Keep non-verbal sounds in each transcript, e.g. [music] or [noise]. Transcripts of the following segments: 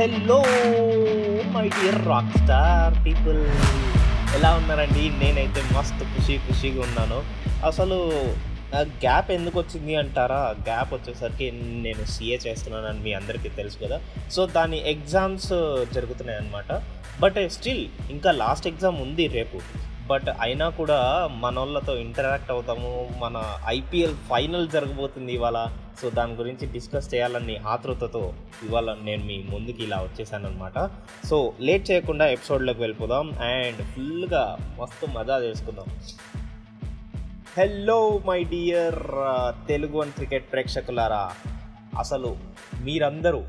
Hello my dear rock star people ఎలా ఉన్నారండి? నేనైతే మస్తు ఖుషి ఖుషిగా ఉన్నాను. అసలు గ్యాప్ ఎందుకు వచ్చింది అంటారా? గ్యాప్ వచ్చేసరికి నేను సీఏ చేస్తున్నానని మీ అందరికీ తెలుసు కదా. సో దాని ఎగ్జామ్స్ జరుగుతున్నాయి అన్నమాట బట్ స్టిల్ ఇంకా లాస్ట్ ఎగ్జామ్ ఉంది రేపు. బట్ అయినా కూడా మన వాళ్ళతో ఇంటరాక్ట్ అవుతాము. మన ఐపీఎల్ ఫైనల్ జరగబోతుంది ఇవాళ. సో దాని గురించి డిస్కస్ చేయాలని ఆతృతతో ఇవాళ నేను మీ ముందుకి ఇలా వచ్చేసాను అనమాట సో లేట్ చేయకుండా ఎపిసోడ్లోకి వెళ్ళిపోదాం. అండ్ ఫుల్గా మస్తు మజా చేసుకుందాం. Hello my dear Telugu one cricket ప్రేక్షకులారా. అసలు మీరందరూ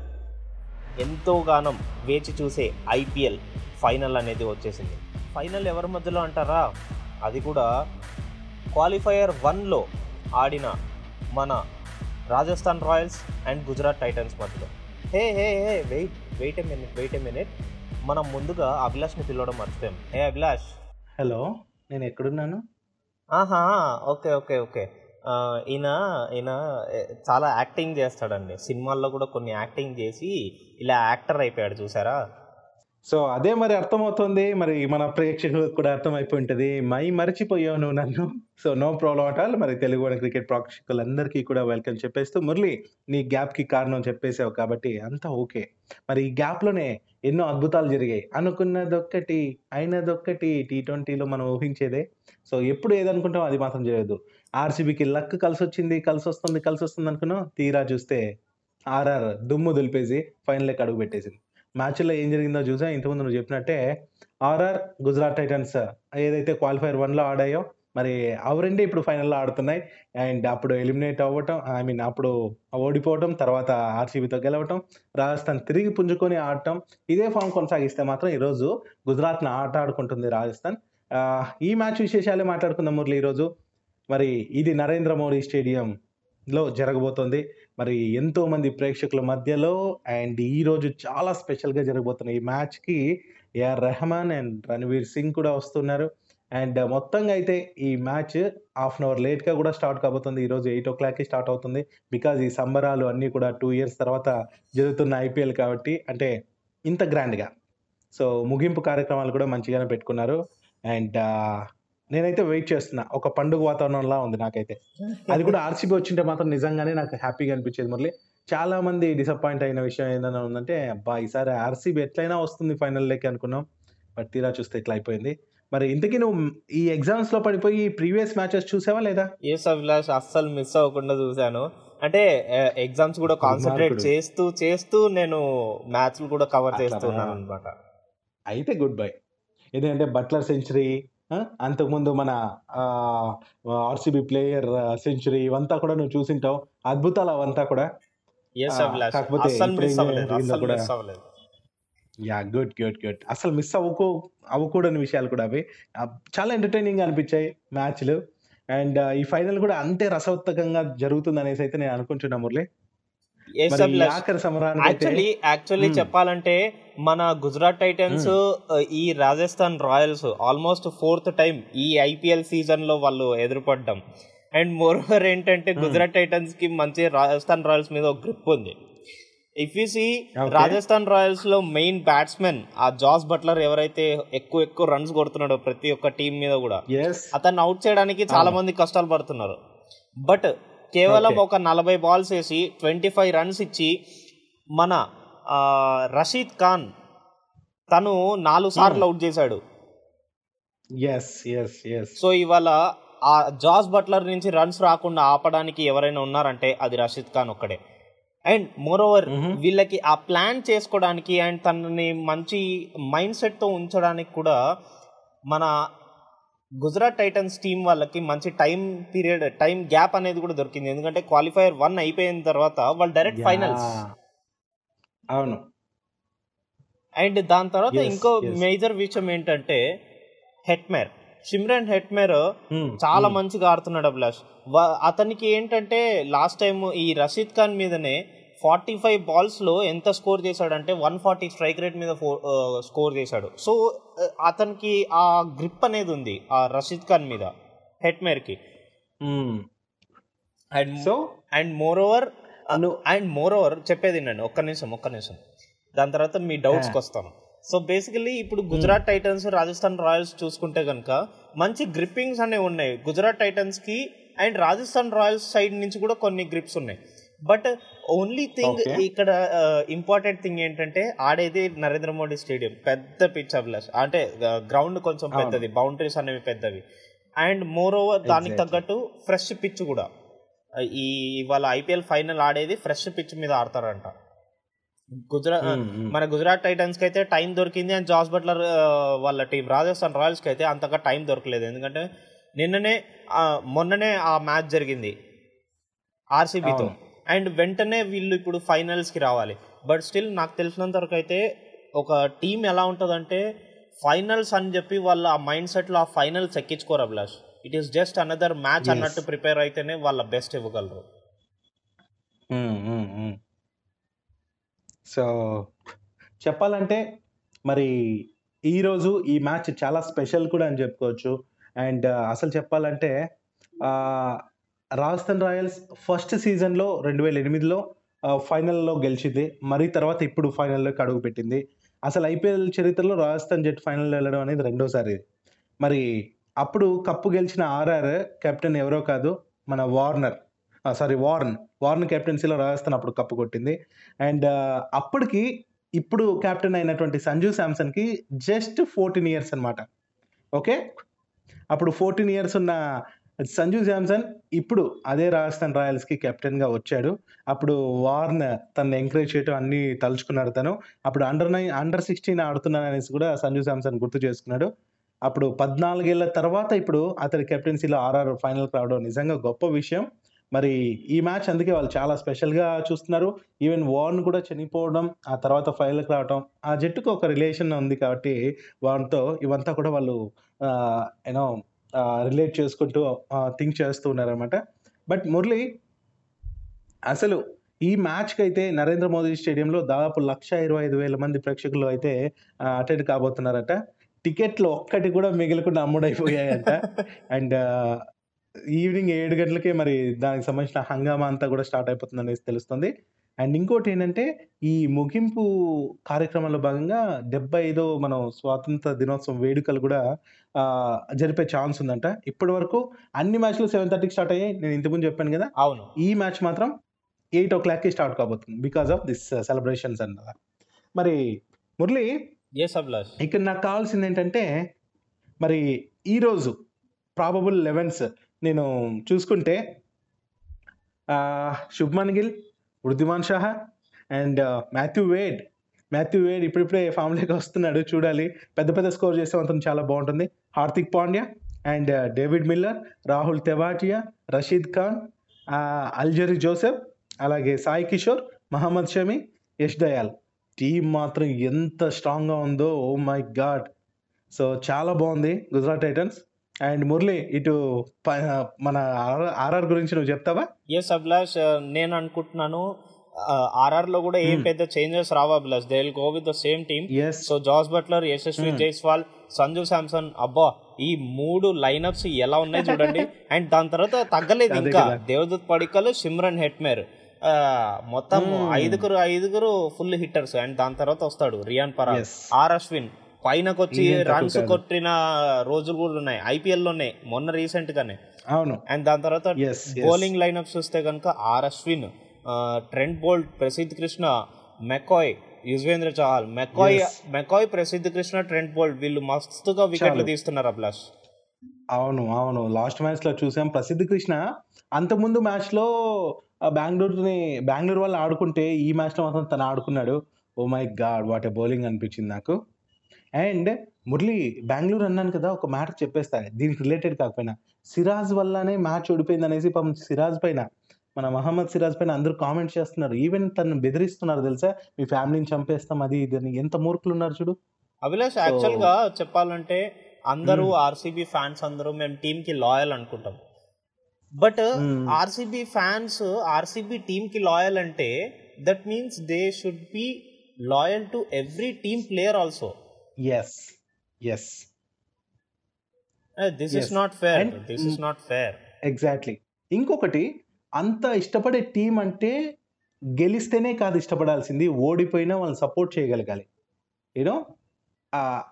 ఎంతోగానం వేచి చూసే ఐపీఎల్ ఫైనల్ అనేది వచ్చేసింది. ఫైనల్ ఎవరి మధ్యలో అంటారా? అది కూడా క్వాలిఫైయర్ వన్లో ఆడిన మన Rajasthan Royals and Gujarat Titans మధ్యలో. Hey hey hey wait wait a minute wait a minute. మనం ముందుగా అభిలాష్ని పిలవడం మర్చిపోయాం. హే అభిలాష్. హలో నేను ఎక్కడున్నాను? ఆహా ఓకే ఓకే ఓకే. ఈయన ఈయన ఏ, చాలా యాక్టింగ్ చేస్తాడండి. సినిమాల్లో కూడా కొన్ని యాక్టింగ్ చేసి ఇలా యాక్టర్ అయిపోయాడు చూసారా? సో అదే మరి అర్థమవుతుంది. మరి మన ప్రేక్షకులకు కూడా అర్థమైపోయి ఉంటుంది. మై మర్చిపోయావు నువ్వు నన్ను. So no problem at all. మరి తెలుగు క్రికెట్ ప్రేక్షకులందరికీ కూడా వెల్కమ్ చెప్పేస్తూ మురళి నీ గ్యాప్కి కారణం చెప్పేసావు కాబట్టి అంతా ఓకే. మరి ఈ గ్యాప్లోనే ఎన్నో అద్భుతాలు జరిగాయి. అనుకున్నదొక్కటి అయినదొక్కటి టీ ట్వంటీలో మనం ఊహించేదే. సో ఎప్పుడు ఏదనుకుంటాం అది మాత్రం చేయదు ఆర్సీబీకి లక్ కలిసి వచ్చింది కలిసి వస్తుంది కలిసి వస్తుంది అనుకున్నాం. తీరా చూస్తే ఆర్ఆర్ దుమ్ము దులిపేసి ఫైనల్కి అడుగు పెట్టేసింది. మ్యాచ్లో ఏం జరిగిందో చూసా. ఇంతకుముందు నువ్వు చెప్పినట్టే ఆర్ఆర్ గుజరాత్ టైటన్స్ ఏదైతే క్వాలిఫైర్ వన్లో ఆడాయో మరి అవి రెండే ఇప్పుడు ఫైనల్లో ఆడుతున్నాయి. అండ్ అప్పుడు ఎలిమినేట్ అవ్వటం ఐ మీన్ అప్పుడు ఓడిపోవటం తర్వాత ఆర్సీబీతో గెలవటం రాజస్థాన్ తిరిగి పుంజుకొని ఆడటం ఇదే ఫామ్ కొనసాగిస్తే మాత్రం ఈరోజు గుజరాత్ను ఆట ఆడుకుంటుంది రాజస్థాన్. ఈ మ్యాచ్ విశేషాలే మాట్లాడుకుందాం మురళి ఈరోజు. మరి ఇది నరేంద్ర మోడీ స్టేడియంలో జరగబోతోంది. మరి ఎంతో మంది ప్రేక్షకుల మధ్యలో అండ్ ఈరోజు చాలా స్పెషల్గా జరగబోతున్న ఈ మ్యాచ్కి ఏఆర్ రెహమాన్ అండ్ రణవీర్ సింగ్ కూడా వస్తున్నారు. అండ్ మొత్తంగా అయితే ఈ మ్యాచ్ హాఫ్ అన్ అవర్ లేట్గా కూడా స్టార్ట్ కాబోతుంది. ఈరోజు ఎయిట్ ఓ క్లాక్కి స్టార్ట్ అవుతుంది. బికాజ్ ఈ సంబరాలు అన్నీ కూడా టూ ఇయర్స్ తర్వాత జరుగుతున్న ఐపీఎల్ కాబట్టి అంటే ఇంత గ్రాండ్గా. సో ముగింపు కార్యక్రమాలు కూడా మంచిగానే పెట్టుకున్నారు. అండ్ నేనైతే వెయిట్ చేస్తున్నా. ఒక పండుగ వాతావరణంలా ఉంది నాకైతే. అది కూడా ఆర్సీబీ వచ్చింటే మాత్రం నిజంగానే నాకు హ్యాపీగా అనిపించేది మురళి. చాలా మంది డిసప్పాయింట్ అయిన విషయం ఏదైనా ఉందంటే అబ్బా ఈసారి ఆర్సీబీ ఎట్లయినా వస్తుంది ఫైనల్ లెక్క అనుకున్నాం. బట్ తీరా చూస్తే ఇట్లా అయిపోయింది. మరి ఇంతకీ నువ్వు ఈ ఎగ్జామ్స్లో పడిపోయి ప్రీవియస్ మ్యాచెస్ చూసావా లేదా? ఎస్ అభిలాష్ అస్సలు మిస్ అవ్వకుండా చూశాను. అంటే ఎగ్జామ్స్ కూడా కాన్సన్ట్రేట్. చేస్తూ చేస్తూ నేను మ్యాచ్లు కూడా కవర్ చేస్తున్నాను. అనమాట అయితే గుడ్ బై ఎందుకంటే బట్లర్ సెంచరీ అంతకుముందు మన ఆర్సీబీ ప్లేయర్ సెంచరీ ఇవంతా కూడా నువ్వు చూసింటావు. అద్భుతాలు అవంతా కూడా. కాకపోతే యా గుడ్ గుడ్ గుడ్. అసలు మిస్ అవ్వకూ అవ్వకూడని విషయాలు కూడా అవి. చాలా ఎంటర్టైనింగ్ అనిపించాయి మ్యాచ్లు అండ్ ఈ ఫైనల్ కూడా అంతే రసవత్తకంగా జరుగుతుంది అనేసి అయితే నేను అనుకుంటున్నా మురళి. Actually actually. చెప్పాలంటే మన గుజరాత్ టైటన్స్ ఈ Rajasthan Royals almost fourth time ఈ ఐపీఎల్ సీజన్లో వాళ్ళు ఎదురుపడ్డం అండ్ మోరోవర్ ఏంటంటే. గుజరాత్ టైటన్స్కి మంచి రాజస్థాన్ రాయల్స్ మీద ఒక గ్రిప్ ఉంది ఇఫ్ యూ సి. రాజస్థాన్ రాయల్స్లో మెయిన్ బ్యాట్స్మెన్ ఆ జాస్ బట్లర్ ఎవరైతే ఎక్కువ ఎక్కువ రన్స్ కొడుతున్నాడో ప్రతి ఒక్క టీం మీద కూడా అతన్ని అవుట్ చేయడానికి చాలా. మంది కష్టాలు పడుతున్నారు బట్ కేవలం. ఒక నలభై బాల్స్ వేసి ట్వంటీ ఫైవ్ రన్స్ ఇచ్చి మన రషీద్ ఖాన్ తను నాలుగు సార్లు అవుట్ చేశాడు ఎస్ ఎస్ ఎస్ సో ఇవాళ ఆ జాస్ బట్లర్ నుంచి రన్స్ రాకుండా ఆపడానికి ఎవరైనా ఉన్నారంటే అది రషీద్ ఖాన్ ఒక్కడే అండ్ మోర్ ఓవర్ Mhm. వీళ్ళకి ఆ ప్లాన్ చేసుకోవడానికి అండ్ తనని మంచి మైండ్ సెట్తో ఉంచడానికి కూడా మన గుజరాత్ టైటన్స్ టీం వాళ్ళకి మంచి టైం పీరియడ్ టైం గ్యాప్ అనేది కూడా దొరికింది. ఎందుకంటే క్వాలిఫైయర్ వన్ అయిపోయిన తర్వాత వాళ్ళు డైరెక్ట్ ఫైనల్స్. అవును. అండ్ దాని తర్వాత ఇంకో. మేజర్ విషయం ఏంటంటే హెట్మేర్. సిమ్రన్ హెట్మేర్ Hmm, చాలా hmm. మంచిగా ఆడుతున్నాడు అభిలాష్. అతనికి ఏంటంటే లాస్ట్ టైం ఈ రషీద్ ఖాన్ మీదనే ఫార్టీ ఫైవ్ బాల్స్లో ఎంత స్కోర్ చేశాడంటే వన్ ఫార్టీ స్ట్రైక్ రేట్ మీద స్కోర్ చేశాడు. సో అతనికి ఆ గ్రిప్ అనేది ఉంది ఆ రషీద్ ఖాన్ మీద హెట్మేర్కి. Hmm. And so and more over and more over చెప్పేది నేను ఒక్క నిమిషం ఒక్క నిమిషం. దాని తర్వాత మీ డౌట్స్కి వస్తాను సో బేసికలీ ఇప్పుడు గుజరాత్ టైటన్స్ రాజస్థాన్ రాయల్స్ చూసుకుంటే కనుక మంచి గ్రిప్పింగ్స్ అనేవి ఉన్నాయి. గుజరాత్ టైటన్స్కి అండ్ రాజస్థాన్ రాయల్స్ సైడ్ నుంచి కూడా కొన్ని గ్రిప్స్ ఉన్నాయి. But only thing. ఇక్కడ ఇంపార్టెంట్ థింగ్ ఏంటంటే ఆడేది నరేంద్ర మోడీ స్టేడియం పెద్ద పిచ్ అభిలాష్ అంటే గ్రౌండ్ కొంచెం. పెద్దది బౌండరీస్ అనేవి పెద్దవి అండ్ మోర్ ఓవర్ దానికి. తగ్గట్టు ఫ్రెష్ పిచ్ కూడా ఈ ఇవాళ ఐపీఎల్ ఫైనల్ ఆడేది ఫ్రెష్ పిచ్ మీద ఆడతారంట గుజరాత్ Hmm, hmm. మన గుజరాత్ టైటన్స్కి అయితే టైం దొరికింది అండ్ జాస్ బట్లర్ వాళ్ళ టీం రాజస్థాన్ రాయల్స్కి అయితే అంతగా టైం దొరకలేదు ఎందుకంటే నిన్ననే మొన్ననే ఆ మ్యాచ్ జరిగింది ఆర్సీబీతో. అండ్ వెంటనే వీళ్ళు ఇప్పుడు ఫైనల్స్కి రావాలి బట్ స్టిల్ నాకు తెలిసినంత వరకు అయితే ఒక టీం ఎలా ఉంటుందంటే ఫైనల్స్ అని చెప్పి వాళ్ళ ఆ మైండ్ సెట్లో ఆ finals ఎక్కించుకోరు Abhilash it is just another match. అన్నట్టు ప్రిపేర్ అయితేనే వాళ్ళ బెస్ట్ ఇవ్వగలరు. సో చెప్పాలంటే మరి ఈరోజు ఈ మ్యాచ్ చాలా స్పెషల్ కూడా అని చెప్పుకోవచ్చు అండ్ అసలు చెప్పాలంటే రాజస్థాన్ రాయల్స్ ఫస్ట్ సీజన్లో రెండు వేల ఎనిమిదిలో ఫైనల్లో గెలిచింది. మరి తర్వాత ఇప్పుడు ఫైనల్లోకి అడుగు పెట్టింది. అసలు ఐపీఎల్ చరిత్రలో రాజస్థాన్ జట్ ఫైనల్ వెళ్ళడం అనేది రెండోసారి. మరి అప్పుడు కప్పు గెలిచిన ఆర్ఆర్ కెప్టెన్ ఎవరో కాదు మన వార్నర్. Sorry Warne. వార్న్ కెప్టెన్సీలో రాజస్థాన్ అప్పుడు కప్పు కొట్టింది. అండ్ అప్పటికి ఇప్పుడు కెప్టెన్ అయినటువంటి సంజు శాంసన్కి జస్ట్ ఫోర్టీన్ ఇయర్స్ అనమాట ఓకే? అప్పుడు ఫోర్టీన్ ఇయర్స్ ఉన్న సంజు శాంసన్ ఇప్పుడు అదే రాజస్థాన్ రాయల్స్కి కెప్టెన్గా వచ్చాడు. అప్పుడు వార్న్ తను ఎంకరేజ్ చేయడం అన్ని తలుచుకున్నాడు తను. అప్పుడు అండర్ నైన్ అండర్ సిక్స్టీన్ ఆడుతున్నాను అనేసి కూడా సంజు శాంసన్ గుర్తు చేసుకున్నాడు. అప్పుడు పద్నాలుగేళ్ళ తర్వాత ఇప్పుడు అతడి కెప్టెన్సీలో ఆర్ఆర్ ఫైనల్కి రావడం నిజంగా గొప్ప విషయం. మరి ఈ మ్యాచ్ అందుకే వాళ్ళు చాలా స్పెషల్గా చూస్తున్నారు. ఈవెన్ వార్న్ కూడా చనిపోవడం ఆ తర్వాత ఫైనల్కి రావడం ఆ జట్టుకు ఒక రిలేషన్ ఉంది కాబట్టి వారితో ఇవంతా కూడా వాళ్ళు యూనో రిలేట్ చేసుకుంటూ థింక్ చేస్తూ ఉన్నారనమాట బట్ మురళి అసలు ఈ మ్యాచ్కి అయితే నరేంద్ర మోదీ స్టేడియంలో దాదాపు లక్ష ఇరవై ఐదు వేల మంది ప్రేక్షకులు అయితే అటెండ్ కాబోతున్నారట. టికెట్లు ఒక్కటి కూడా మిగలకుండా అమ్ముడైపోయాయట. అండ్ [laughs] ఈవినింగ్ ఏడు గంటలకే మరి దానికి సంబంధించిన హంగామా అంతా కూడా స్టార్ట్ అయిపోతుంది అనేసి తెలుస్తుంది. అండ్ ఇంకోటి ఏంటంటే ఈ ముగింపు కార్యక్రమంలో భాగంగా డెబ్బై ఐదో మనం స్వాతంత్ర దినోత్సవం వేడుకలు కూడా జరిపే ఛాన్స్ ఉందంట. ఇప్పటి వరకు అన్ని మ్యాచ్లు సెవెన్ థర్టీకి స్టార్ట్ అయ్యాయి. నేను ఇంతకుముందు చెప్పాను కదా అవును. ఈ మ్యాచ్ మాత్రం ఎయిట్ ఓ క్లాక్కి స్టార్ట్ కాబోతుంది బికాస్ ఆఫ్ దిస్ సెలబ్రేషన్స్ అన్నదా మరి మురళి అభిలాష్. ఇక్కడ నాకు కావాల్సింది ఏంటంటే మరి ఈరోజు ప్రాబబుల్ లెవెన్స్ నేను చూసుకుంటే Shubman Gill Wriddhiman Saha and uh, Matthew Wade. Matthew Wade ఇప్పుడిప్పుడే ఫామ్లోకి వస్తున్నాడు చూడాలి. పెద్ద పెద్ద స్కోర్ చేస్తే అతను చాలా బాగుంటుంది. Hardik Pandya and uh, David Miller Rahul Tewatia Rashid Khan uh, Alzarri Joseph అలాగే సాయి కిషోర్ మహమ్మద్ షమి యష్ దయాల్. టీం మాత్రం ఎంత స్ట్రాంగ్గా ఉందో ఓ మై గాడ్. సో చాలా బాగుంది గుజరాత్ టైటన్స్. అండ్ మురళి ఇటు మన ఆర్ఆర్ గురించి నువ్వు చెప్తావా? ఎస్ అభిలాష్ నేను అనుకుంటున్నాను ఆర్ఆర్లో కూడా ఏం Hmm. పెద్ద changes Rao Abhilash. They will go with the same team so Jos Buttler Yashasvi. Jaiswal Sanju Samson అబ్బా ఈ మూడు లైనప్స్ ఎలా ఉన్నాయి చూడండి. [laughs] అండ్ దాని తర్వాత తగ్గలేదు ఇంకా. దేవదత్ పడికల్ సిమ్రన్ హెట్మేర్ మొత్తం Hmm. ఐదుగురు ఐదుగురు ఫుల్ హిట్టర్స్ అండ్ దాని తర్వాత వస్తాడు రియాన్ పరాగ్. ఆర్ అశ్విన్ పైనకి వచ్చి ఏం తక్కువ రన్స్. కొట్టిన రోజులు కూడా ఉన్నాయి. ఐపీఎల్లోనే మొన్న రీసెంట్ గానే అవును. అండ్ దాని తర్వాత బౌలింగ్ లైనప్ చూస్తే కనుక R Ashwin Trent Boult Prasidh Krishna McCoy Yuzvendra Chahal. McCoy. McCoy Prasidh Krishna Trent Boult వీళ్ళు మస్తుగా వికెట్లు. తీస్తున్నారు అభిలాష్. అవును అవును. లాస్ట్ మ్యాచ్లో చూసాం. ప్రసిద్ధ కృష్ణ అంతకుముందు మ్యాచ్లో బెంగళూరుని బెంగళూరు వాళ్ళు ఆడుకుంటే ఈ మ్యాచ్లో మాత్రం తను ఆడుకున్నాడు. ఓ my god what a bowling అనిపించింది నాకు. అండ్ మురళి బెంగళూరు అన్నాను కదా ఒక మ్యాటర్ చెప్పేస్తా. దీనికి రిలేటెడ్ కాకపోయినా. సిరాజ్ వల్లనే మ్యాచ్ ఓడిపోయింది అనేసి పాపం సిరాజ్ పైన మన మహమ్మద్ సిరాజ్ పైన అందరూ కామెంట్ చేస్తున్నారు. ఈవెన్ తను బెదిరిస్తున్నారు తెలుసా? మీ ఫ్యామిలీని చంపేస్తాం అది ఇది ఎంత మూర్ఖులు ఉన్నారు చూడు. అభిలాష్ So- యాక్చువల్గా చెప్పాలంటే అందరూ. ఆర్సీబీ ఫ్యాన్స్ అందరూ మేము టీమ్కి లాయల్ అనుకుంటాం బట్. ఆర్సీబీ ఫ్యాన్స్ ఆర్సీబీ టీమ్కి లాయల్ అంటే that means they should be loyal to every team player also yes yes this is Yes. Not fair And- this is not fair exactly ఇంకొకటి అంత ఇష్టపడే team అంటే గెలిస్తేనే కాదు ఇష్టపడాల్సింది ఓడిపోయినా వాళ్ళని సపోర్ట్ చేయగలగాలి యూనో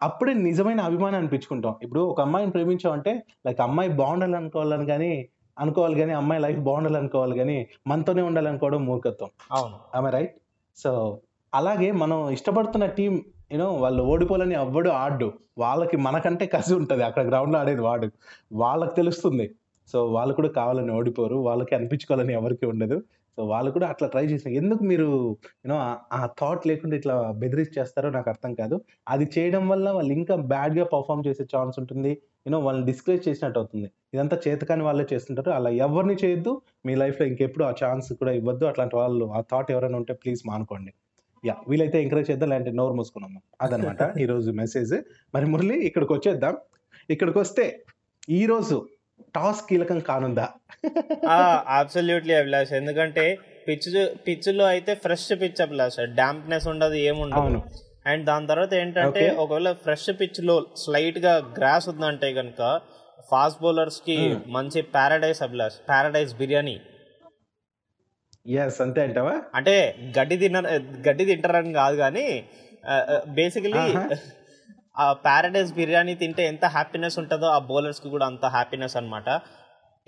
అప్పుడే నిజమైన అభిమానం అనిపించుకుంటాం. ఇప్పుడు ఒక అమ్మాయిని ప్రేమించామంటే లైక్ అమ్మాయి బాగుండాలి అనుకోవాలని కానీ అనుకోవాలి కానీ అమ్మాయి లైఫ్ బాగుండాలి అనుకోవాలి కానీ మనతోనే ఉండాలనుకోవడం మూర్ఖత్వం. అవును. ఆమె రైట్ సో అలాగే మనం ఇష్టపడుతున్న టీం యూనో వాళ్ళు ఓడిపోవాలని ఎవ్వడు ఆడు వాళ్ళకి మనకంటే కసి ఉంటుంది. అక్కడ గ్రౌండ్లో ఆడేది వాడు. వాళ్ళకి తెలుస్తుంది. సో వాళ్ళు కూడా కావాలని ఓడిపోరు. వాళ్ళకి అనిపించుకోవాలని ఎవరికి ఉండదు. సో వాళ్ళు కూడా అట్లా ట్రై చేసిన. ఎందుకు మీరు యూనో ఆ థాట్ లేకుండా ఇట్లా బెదిరించేస్తారో నాకు అర్థం కాదు. అది చేయడం వల్ల వాళ్ళు ఇంకా బ్యాడ్గా పర్ఫామ్ చేసే ఛాన్స్ ఉంటుంది. యూనో వాళ్ళని డిస్కరేజ్ చేసినట్టు అవుతుంది. ఇదంతా చేతకాని వాళ్ళే చేస్తుంటారు. అలా ఎవరిని చేయొద్దు. మీ లైఫ్లో ఇంకెప్పుడు ఆ ఛాన్స్ కూడా ఇవ్వద్దు. అట్లాంటి వాళ్ళు ఆ థాట్ ఎవరైనా ఉంటే ప్లీజ్ మానుకోండి. యా వీలైతే ఎంకరేజ్ చేద్దాం లేదంటే నోరు మూసుకున్నాము అదనమాట. [laughs] ఈరోజు మెసేజ్ మరి మురళి ఇక్కడికి వచ్చేద్దాం. ఇక్కడికి వస్తే ఈరోజు టాస్ కీలకం కానుందా? అబ్సల్యూట్లీ అభిలాష్. ఎందుకంటే పిచ్ పిచ్లో అయితే ఫ్రెష్ పిచ్ అభిలాష్. డాంప్నెస్ ఉండదు ఏముండదు అండ్ దాని తర్వాత ఏంటంటే. ఒకవేళ ఫ్రెష్ పిచ్లో స్లైట్గా గ్రాస్ ఉందంటే కనుక ఫాస్ట్ బౌలర్స్కి Hmm. మంచి Paradise Abhilash. Paradise biryani. Yes అంతే అంటావా? అంటే గడ్డి తిన్న గడ్డి తింటారని కాదు కానీ బేసికలీ. ఆ పారాడైస్ బిర్యానీ తింటే ఎంత హ్యాపీనెస్ ఉంటుందో ఆ బౌలర్స్కి కూడా అంత హ్యాపీనెస్ అన్నమాట.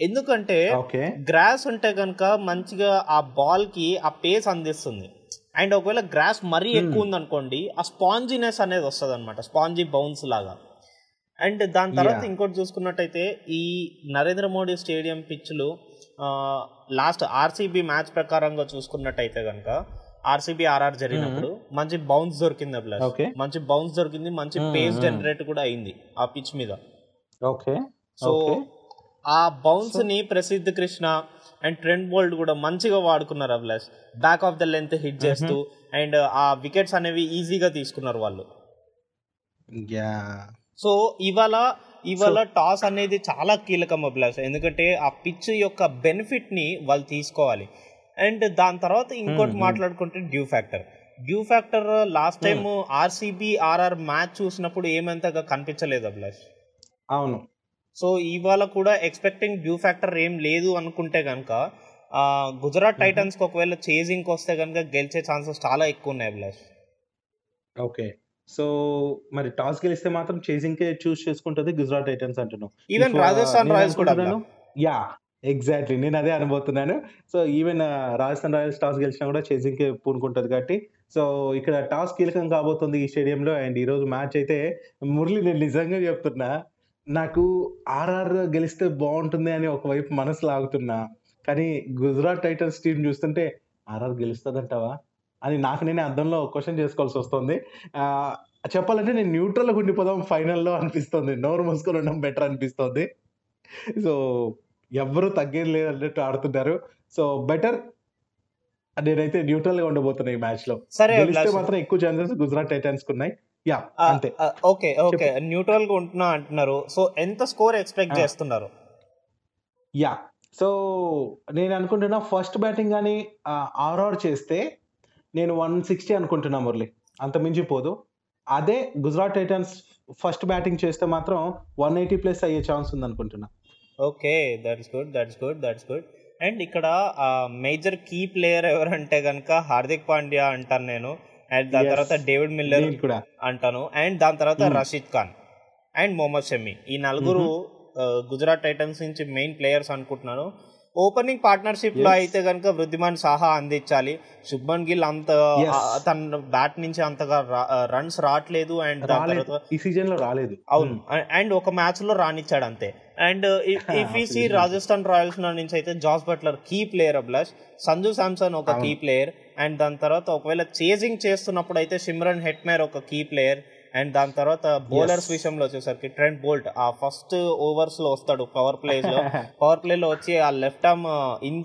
ఎందుకంటే ఓకే. గ్రాస్ ఉంటే కనుక మంచిగా ఆ బాల్కి ఆ పేస్ అందిస్తుంది. అండ్ ఒకవేళ గ్రాస్ మరీ ఎక్కువ ఉందనుకోండి ఆ స్పాంజినెస్ అనేది వస్తుంది అనమాట స్పాంజీ బౌన్స్ లాగా. అండ్ దాని తర్వాత. ఇంకోటి చూసుకున్నట్టయితే ఈ నరేంద్ర మోడీ స్టేడియం పిచ్లు లాస్ట్ ఆర్సీబీ మ్యాచ్ ప్రకారంగా చూసుకున్నట్టయితే కనుక ఆర్సీబీ ఆర్ఆర్ జరిగినప్పుడు మంచి బౌన్స్ దొరికింది ప్లస్. మంచి బౌన్స్ దొరికింది మంచి పేస్. జనరేట్ కూడా అయింది ఆ పిచ్ మీద. Okay so. ఆ బౌన్స్ని ప్రసిద్ధ కృష్ణ అండ్ ట్రెండ్ బోల్డ్ కూడా మంచిగా వాడుకున్నారు Abhilash back of the length hit చేస్తూ అండ్ ఆ వికెట్స్ అనేవి ఈజీగా తీసుకున్నారు వాళ్ళు. యా సో ఇవాళ ఇవాళ టాస్ అనేది చాలా కీలకం అభిలాష్. ఎందుకంటే ఆ పిచ్ యొక్క బెనిఫిట్ని వాళ్ళు తీసుకోవాలి. అండ్ దాని తర్వాత ఇంకోటి Hmm, మాట్లాడుకుంటే dew factor dew factor last time RCB RR match చూసినప్పుడు ఏమంతగా కనిపించలేదు అభిలాష్. అవును. సో ఇవాళ కూడా ఎక్స్పెక్టింగ్ డ్యూ ఫ్యాక్టర్ ఏం లేదు అనుకుంటే కనుక గుజరాత్ టైటన్స్కి ఒకవేళ చేజింగ్ వస్తే కనుక గెలిచే ఛాన్సెస్ చాలా ఎక్కువ ఉన్నాయి అభిలాష్. ఓకే సో మరి టాస్ గెలిస్తే మాత్రం చేసింగ్ కే చూస్ చేసుకుంటది గుజరాత్ టైటన్స్ అంటున్నావు. ఈవెన్ రాజస్థాన్ రాయల్స్ కూడా యా ఎగ్జాక్ట్లీ నేను అదే అనుబోతున్నాను so even Rajasthan Royals toss గెలిచినా కూడా చేసింగ్ కే పూనుకుంటది కాబట్టి. సో ఇక్కడ టాస్ కీలకం కాబోతుంది ఈ స్టేడియంలో. అండ్ ఈ రోజు మ్యాచ్ అయితే మురళి నేను నిజంగా చెప్తున్నా నాకు ఆర్ఆర్ గెలిస్తే బాగుంటుంది అని ఒకవైపు మనసు లాగుతున్నా. కానీ గుజరాత్ టైటన్స్ టీం చూస్తుంటే ఆర్ఆర్ గెలుస్తుందంటావా? అని నాకు నేనే అర్థంలో క్వశ్చన్ చేసుకోవాల్సి వస్తుంది. చెప్పాలంటే నేను న్యూట్రల్గా ఉండిపోదాం ఫైనల్లో అనిపిస్తుంది. నోరు మూసుకొని ఉండడం బెటర్ అనిపిస్తుంది. సో ఎవ్వరూ తగ్గేది లేదు అన్నట్టు ఆడుతున్నారు సో బెటర్ నేనైతే న్యూట్రల్గా ఉండబోతున్నా ఈ మ్యాచ్లో సరే మాత్రం ఎక్కువ ఛాన్సెస్ గుజరాత్ టైటన్స్కు ఉన్నాయి. యా అంతే. Okay okay. న్యూట్రల్గా ఉంటున్నా అంటున్నారు. సో ఎంత స్కోర్ ఎక్స్పెక్ట్. చేస్తున్నారు? యా. సో నేను అనుకుంటున్నా ఫస్ట్ బ్యాటింగ్ కానీ ఆర్ఆర్ చేస్తే నేను వన్ సిక్స్టీ అనుకుంటున్నా మురళి. అంత మించిపోదు. అదే గుజరాత్ టైటన్స్ ఫస్ట్ బ్యాటింగ్ చేస్తే మాత్రం వన్ ఎయిటీ ప్లస్ అయ్యే ఛాన్స్ ఉంది అనుకుంటున్నా okay that's good that's good that's good and ఇక్కడ మేజర్ కీ ప్లేయర్ ఎవరంటే కనుక హార్దిక్ పాండ్యా అంటాను నేను. అండ్ దాని. తర్వాత డేవిడ్ మిల్లర్ కూడా. అంటాను. అండ్ దాని తర్వాత. రషీద్ ఖాన్. అండ్ మొహమ్మద్ షమి. ఈ నలుగురు ఆ, గుజరాత్ టైటన్స్ నుంచి మెయిన్ ప్లేయర్స్ అనుకుంటున్నాను. ఓపెనింగ్ పార్ట్నర్షిప్లో. అయితే కనుక వృద్ధిమాన్ సాహా అందించాలి. శుభ్మన్ గిల్ అంత తన బ్యాట్ నుంచి అంతగా రన్స్ రావట్లేదు అండ్ ఈ సీజన్లో రాలేదు. అవును. అండ్ ఒక మ్యాచ్లో రానిచ్చాడు అంతే. And if [laughs] see. Rajasthan Royals నుంచి అయితే Jos Buttler key player Abhilash Sanju Samson ఒక కీ. ప్లేయర్ అండ్ దాని తర్వాత ఒకవేళ చేజింగ్ చేస్తున్నప్పుడు అయితే సిమ్రన్ హెట్మేర్ ఒక కీ ప్లేయర్. అండ్ దాని తర్వాత బౌలర్స్. విషయంలో వచ్చేసరికి ట్రెంట్ బోల్ట్ ఆ ఫస్ట్ ఓవర్స్లో వస్తాడు పవర్ ప్లేస్లో. పవర్ ప్లే లో వచ్చి ఆ left arm in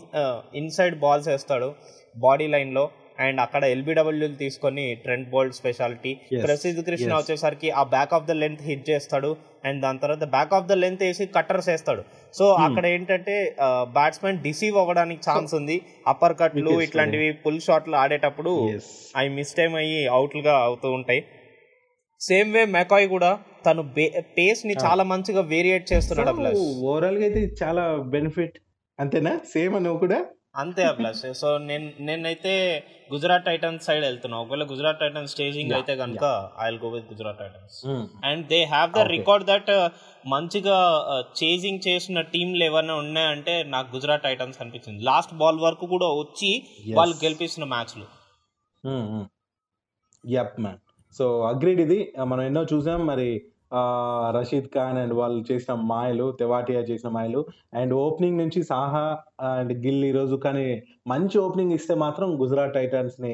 inside balls వేస్తాడు బాడీ లైన్లో. అండ్ అక్కడ ఎల్బిడబ్ల్యూ తీసుకొని Trent Boult specialty. Prasidh Krishna. వచ్చేసరికి ఆ back of the length hit చేస్తాడు. అండ్ దాని తర్వాత బ్యాక్ ఆఫ్ ద లెంత్ వేసి కట్టర్స్ వేస్తాడు. సో అక్కడ ఏంటంటే బ్యాట్స్మెన్ డిసీవ్ అవ్వడానికి ఛాన్స్ ఉంది. అప్పర్ కట్లు ఇట్లాంటివి పుల్ షాట్లు ఆడేటప్పుడు. అవి మిస్ టైం అయ్యి అవుట్లుగా అవుతూ ఉంటాయి. సేమ్ వే మెకాయ్ కూడా తను పేస్ని చాలా మంచిగా వేరియేట్ చేస్తున్నాడు ప్లస్ ఓవరాల్గా అయితే చాలా బెనిఫిట్ అంతేనా? సేమ్ నువ్వు కూడా? అంతే అభిలాష్. [laughs] సో నేను నేనైతే గుజరాత్ టైటన్స్ సైడ్ వెళ్తున్నా. ఒకవేళ గుజరాత్ టైటన్స్ స్టేజింగ్ అయితే కనుక I will go with Gujarat Titans. And they have the. Record that మంచిగా చేజింగ్ చేసిన టీంలు ఏమైనా ఉన్నాయంటే నాకు గుజరాత్ టైటన్స్ అనిపించింది లాస్ట్ బాల్ వరకు కూడా వచ్చి. వాళ్ళు గెలిపిస్తున్న మ్యాచ్లు యప్ మ్యాన్ సో అగ్రీడ్ ఇది. మనం ఎన్నో చూసాం. మరి రషీద్ ఖాన్ అండ్ వాళ్ళు చేసిన మాయలు తెవాటియా చేసిన మాయలు. అండ్ ఓపెనింగ్ నుంచి సాహా అండ్ గిల్ ఈ రోజు కానీ మంచి ఓపెనింగ్ ఇస్తే మాత్రం గుజరాత్ టైటన్స్ని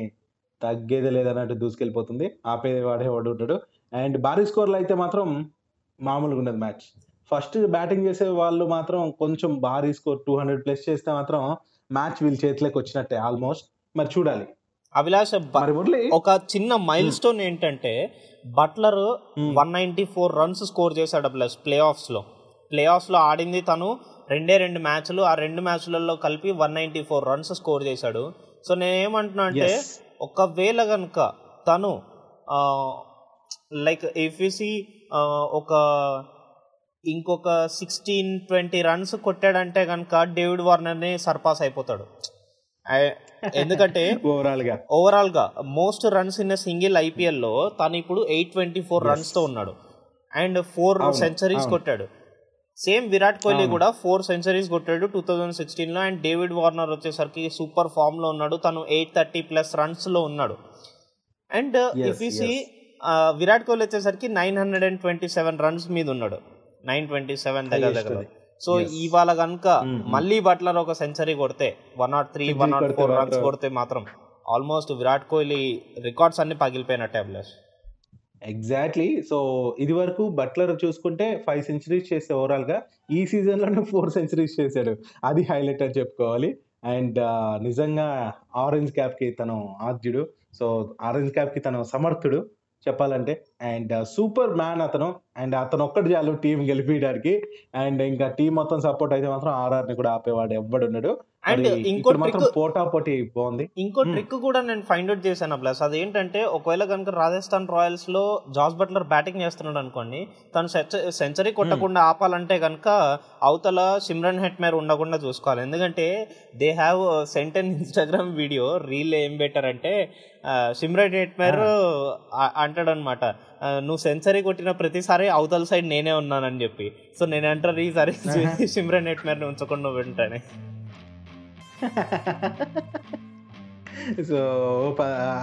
తగ్గేదే లేదన్నట్టు దూసుకెళ్ళిపోతుంది. ఆపేవాడే వాడు ఉంటాడు. అండ్ భారీ స్కోర్లు అయితే మాత్రం మామూలుగా ఉండదు మ్యాచ్. ఫస్ట్ బ్యాటింగ్ చేసే వాళ్ళు మాత్రం కొంచెం భారీ స్కోర్ టూ హండ్రెడ్ ప్లస్ చేస్తే మాత్రం మ్యాచ్ వీళ్ళ చేతిలోకి వచ్చినట్టే ఆల్మోస్ట్. మరి చూడాలి. అభిలాష్ ఒక చిన్న మైల్ స్టోన్ ఏంటంటే Buttler. One ninety four runs score చేశాడు ప్లస్ ప్లే ఆఫ్స్లో ప్లే ఆఫ్స్లో ఆడింది తను. రెండే రెండు మ్యాచ్లు ఆ రెండు మ్యాచ్లలో కలిపి one ninety four runs score చేశాడు. సో నేను ఏమంటున్నా అంటే. ఒకవేళ కనుక తను లైక్ ఎఫ్ఈసి ఒక ఇంకొక సిక్స్టీన్ ట్వంటీ రన్స్ కొట్టాడంటే కనుక డేవిడ్ వార్నర్ని సర్పాస్ అయిపోతాడు. ఎందుకంటే ఓవరాల్గా ఓవరాల్గా మోస్ట్ రన్స్ ఇన్ సింగిల్ ఐపీఎల్లో తను ఇప్పుడు ఎయిట్ ట్వంటీ ఫోర్. రన్స్తో ఉన్నాడు అండ్ ఫోర్ సెంచరీస్. కొట్టాడు సేమ్ విరాట్ కోహ్లీ. కూడా ఫోర్ సెంచరీస్ కొట్టాడు టూ థౌజండ్ సిక్స్టీన్లో అండ్ డేవిడ్ వార్నర్ వచ్చేసరికి సూపర్ ఫామ్లో ఉన్నాడు తను ఎయిట్ థర్టీ ప్లస్ రన్స్లో ఉన్నాడు and Yes, if see yes. Virat Kohli వచ్చేసరికి nine hundred and twenty seven runs మీద ఉన్నాడు నైన్ ట్వంటీ సెవెన్ దగ్గర దగ్గర. సో. ఇవాళ కనుక. మళ్ళీ బట్లర్ ఒక సెంచరీ కొడితే one not three one not four runs కొడితే మాత్రం. ఆల్మోస్ట్ విరాట్ కోహ్లీ రికార్డ్స్ అన్ని పగిలిపోయినట్టే అభిలాష్. ఎగ్జాక్ట్లీ సో ఇది వరకు బట్లర్ చూసుకుంటే ఫైవ్ సెంచరీస్ చేస్తే ఓవరాల్గా ఈ సీజన్లోనే ఫోర్ సెంచరీస్ చేశాడు. అది హైలైట్ అని చెప్పుకోవాలి. అండ్ నిజంగా ఆరెంజ్ క్యాప్కి తను ఆద్యుడు. సో ఆరెంజ్ క్యాప్కి తను సమర్థుడు చెప్పాలంటే. అండ్ సూపర్ మ్యాన్ అతను అండ్ అతను ఒక్కటి చాలు టీం గెలిపించడానికి అండ్ ఇంకా టీం మొత్తం సపోర్ట్ అయితే మాత్రం ఆర్ఆర్ని కూడా ఆపేవాడు ఎవ్వడున్నాడు అండ్ మరి ఇంకో మాత్రం పోటా పోటీ బాగుంది. ఇంకో. ట్రిక్ కూడా నేను ఫైండ్ అవుట్ చేశాను ప్లస్ అదేంటంటే ఒకవేళ కనుక రాజస్థాన్ రాయల్స్లో జాస్ బట్లర్ బ్యాటింగ్ చేస్తున్నాడు అనుకోండి తను సెంచరీ కొట్టకుండా ఆపాలంటే కనుక అవతల సిమ్రన్ హెట్మేర్ ఉండకుండా చూసుకోవాలి. ఎందుకంటే they have sent an Instagram video reel ఏం బెటర్ అంటే సిమ్రన్ హెట్మేర్ అంటాడు అనమాట నువ్వు సెంచరీ కొట్టిన ప్రతిసారి అవతల సైడ్ నేనే ఉన్నానని చెప్పి. సో నేను అంటారు ఈసారి [laughs] సిమ్రన్ హెట్మేర్ ఉంచకుండా వింటానే. [laughs] సో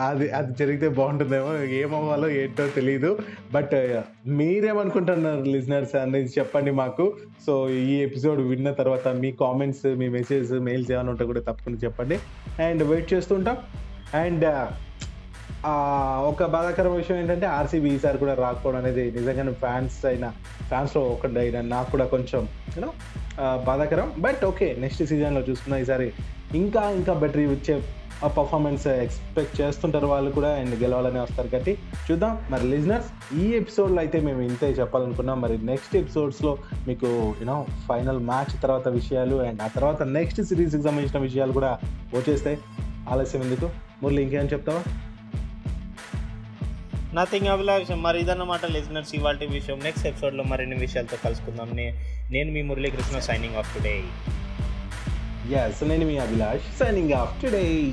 అది అది జరిగితే బాగుంటుందేమో ఏమవ్వాలో ఏంటో తెలియదు బట్ మీరేమనుకుంటున్నారు లిజనర్స్ అనేది చెప్పండి మాకు. సో ఈ ఎపిసోడ్ విన్న తర్వాత మీ కామెంట్స్ మీ మెసేజ్ మెయిల్స్ ఏమైనా ఉంటే కూడా తప్పకుండా చెప్పండి. అండ్ వెయిట్ చేస్తుంటాం అండ్ ఒక బాధాకర విషయం ఏంటంటే ఆర్సీబీ ఈసారి కూడా రాకపోవడం అనేది నిజంగానే ఫ్యాన్స్ అయిన ఫ్యాన్స్లో ఒకటి అయిన నాకు కూడా కొంచెం యూనో బాధాకరం. బట్ ఓకే నెక్స్ట్ సీజన్లో చూసుకున్నా ఈసారి ఇంకా ఇంకా బెటర్ ఇచ్చే పర్ఫార్మెన్స్ ఎక్స్పెక్ట్ చేస్తుంటారు వాళ్ళు కూడా అండ్ గెలవాలని వస్తారు కాబట్టి చూద్దాం. మరి లిజనర్స్ ఈ ఎపిసోడ్లో అయితే మేము ఇంతే చెప్పాలనుకున్నాం. మరి నెక్స్ట్ ఎపిసోడ్స్లో మీకు యూనో ఫైనల్ మ్యాచ్ తర్వాత విషయాలు అండ్ ఆ తర్వాత నెక్స్ట్ సిరీస్కి సంబంధించిన విషయాలు కూడా వచ్చేస్తాయి. ఆలస్యం ఎందుకు? మురళి ఇంకేం చెప్తావా? నథింగ్ అభిలాష్ మరి ఇదన్నమాట లిజనర్స్ ఇవాళ విషయం. నెక్స్ట్ ఎపిసోడ్లో మరిన్ని విషయాలతో కలుసుకుందాం. నే- నేను మీ Muralikrishna signing off today Yes, నేను మీ అభిలాష్. Signing off today